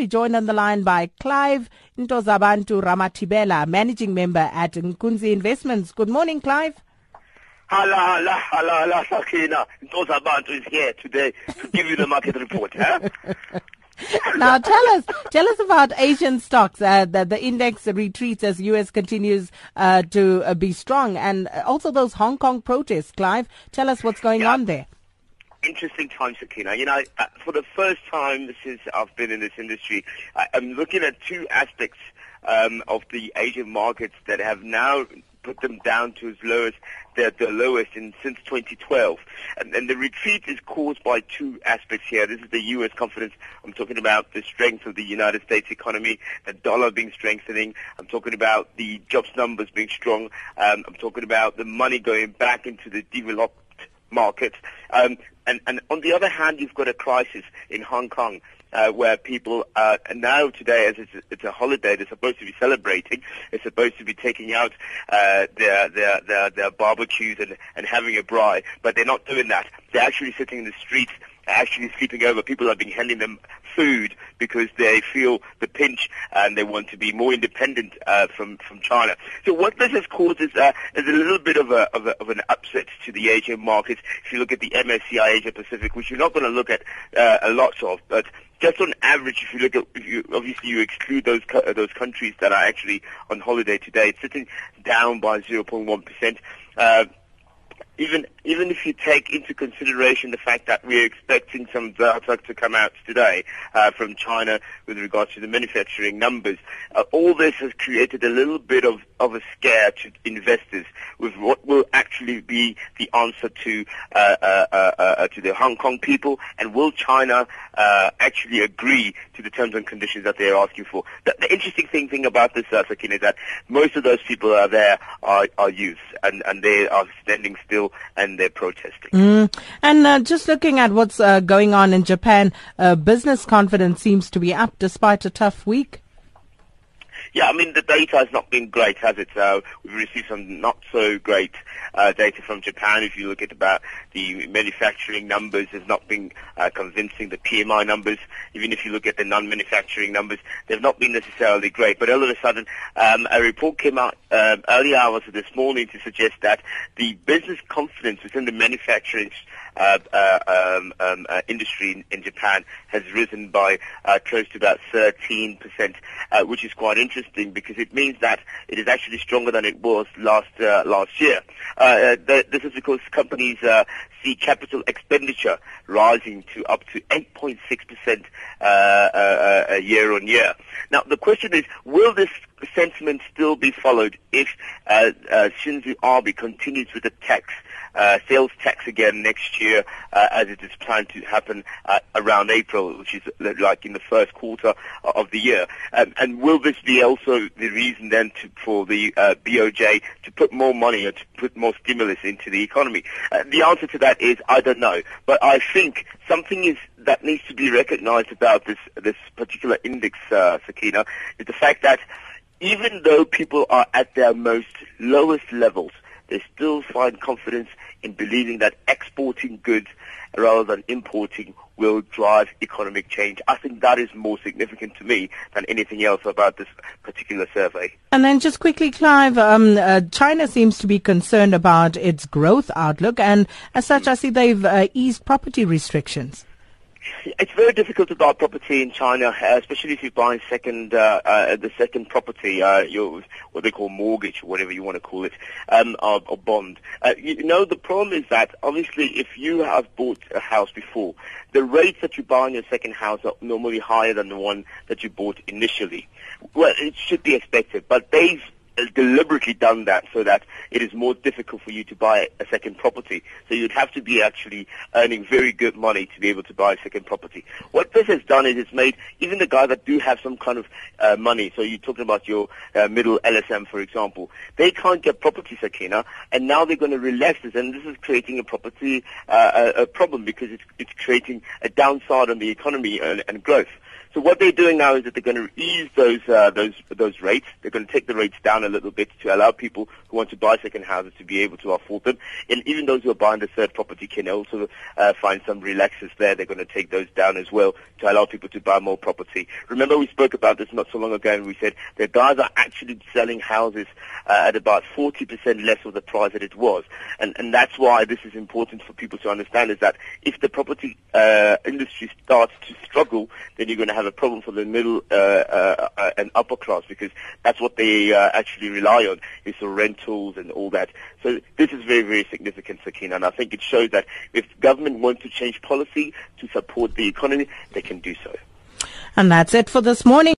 We're joined on the line by Clive Ntozabantu Ramathibela, Managing Member at Nkunzi Investments. Good morning, Clive. Hala, hala, hala, hala, Sakina. Ntozabantu is here today to give you the market report. Huh? now tell us, tell us about Asian stocks. Uh, the, the index retreats as U.S. continues uh, to uh, be strong, and also those Hong Kong protests. Clive, tell us what's going yeah. on there. Interesting time, Sakina. You know, uh, for the first time since I've been in this industry, I, am looking at two aspects um, of the Asian markets that have now put them down to as low as they're the lowest in since 2012. And, and the retreat is caused by two aspects here. This is the U.S. confidence. I'm talking about the strength of the United States economy, the dollar being strengthening. I'm talking about the jobs numbers being strong. Um, I'm talking about the money going back into the developed markets. Um, and, and on the other hand, you've got a crisis in Hong Kong uh, where people uh, now today, as it's, it's, a holiday, they're supposed to be celebrating. They're supposed to be taking out uh, their, their, their their barbecues and and having a braai, but they're not doing that. They're actually sitting in the streets actually sleeping over. People have been handing them food because they feel the pinch and they want to be more independent uh, from from China. So what this has caused is, uh, is a little bit of, a, of, a, of an upset to the Asian markets. If you look at the MSCI Asia Pacific, which you're not going to look at uh, a lot of, but just on average, if you look at, if you, obviously you exclude those those countries that are actually on holiday today, it's sitting down by 0.1 percent. Even even if you take into consideration the fact that we're expecting some data to come out today uh, from China with regards to the manufacturing numbers, uh, all this has created a little bit of, of a scare to investors with what will actually be the answer to uh, uh, uh, uh to the Hong Kong people, and will China actually agree to the terms and conditions that they are asking for? The, the interesting thing, thing about this, uh, Sakin, is that most of those people are there are, are youth, and, and they are standing still and they're protesting. Mm. And uh, just looking at what's uh, going on in Japan, uh, business confidence seems to be up despite a tough week. Yeah, I mean, the data has not been great, has it? Uh, we've received some not so great uh, data from Japan. If you look at about the manufacturing numbers, has not been uh, convincing. The PMI numbers, even if you look at the non-manufacturing numbers, they've not been necessarily great. But all of a sudden, um, a report came out um, early hours this morning to suggest that the business confidence within the manufacturing um, um, uh, industry in, in, Japan has risen by uh, close to about 13%, uh, which is quite interesting because it means that it is actually stronger than it was last uh, last year. Th- this is because companies see capital expenditure rising to up to 8.6% year on year. Now, the question is, will this sentiment still be followed if Shinzo Abe continues with the tax uh, sales tax again next year, uh, as it is planned to happen uh, around April, which is uh, like in the first quarter of the year. Um, and will this be also the reason then to, for the uh, BOJ to put more money or to put more stimulus into the economy? Uh, the answer to that is I don't know, but I think something is that needs to be recognized about this this particular index, Sakina, is the fact that even though people are at their most lowest levels, they still find confidence in believing that exporting goods rather than importing will drive economic change. I think that is more significant to me than anything else about this particular survey. And then just quickly, Clive, um, uh, China seems to be concerned about its growth outlook, and as such, I see they've uh, eased property restrictions. It's very difficult to buy property in China, uh, especially if you're buying second, uh, uh, the second property, uh, your, what they call mortgage, whatever you want to call it, um, or, or bond. Uh, you know, the problem is that obviously if you have bought a house before, the rates that you buy on your second house are normally higher than the one that you bought initially. Well, it should be expected, but they've deliberately done that so that it is more difficult for you to buy a second property. So you'd have to be actually earning very good money to be able to buy a second property. What this has done is it's made even the guys that do have some kind of uh, money, so you're talking about your uh, middle LSM, for example, they can't get property, Sakina, and now they're going to relax this, and this is creating a property uh, a, a, problem because it's, it's creating a downside on the economy and, and growth. So what they're doing now is that they're going to ease those uh, those those rates. They're going to take the rates down a little bit to allow people who want to buy second houses to be able to afford them. And even those who are buying the third property can also uh, find some relaxes there. They're going to take those down as well to allow people to buy more property. Remember, we spoke about this not so long ago, and we said that guys are actually selling houses uh, at about 40% less of the price that it was, and and that's why this is important for people to understand is that if the property uh, industry starts to struggle, then you're going to have a problem for the middle uh, uh, uh, and upper class because that's what they uh, actually rely on is the rentals and all that. So this is very, very significant, Sakina, and I think it shows that if government wants to change policy to support the economy, they can do so. And that's it for this morning.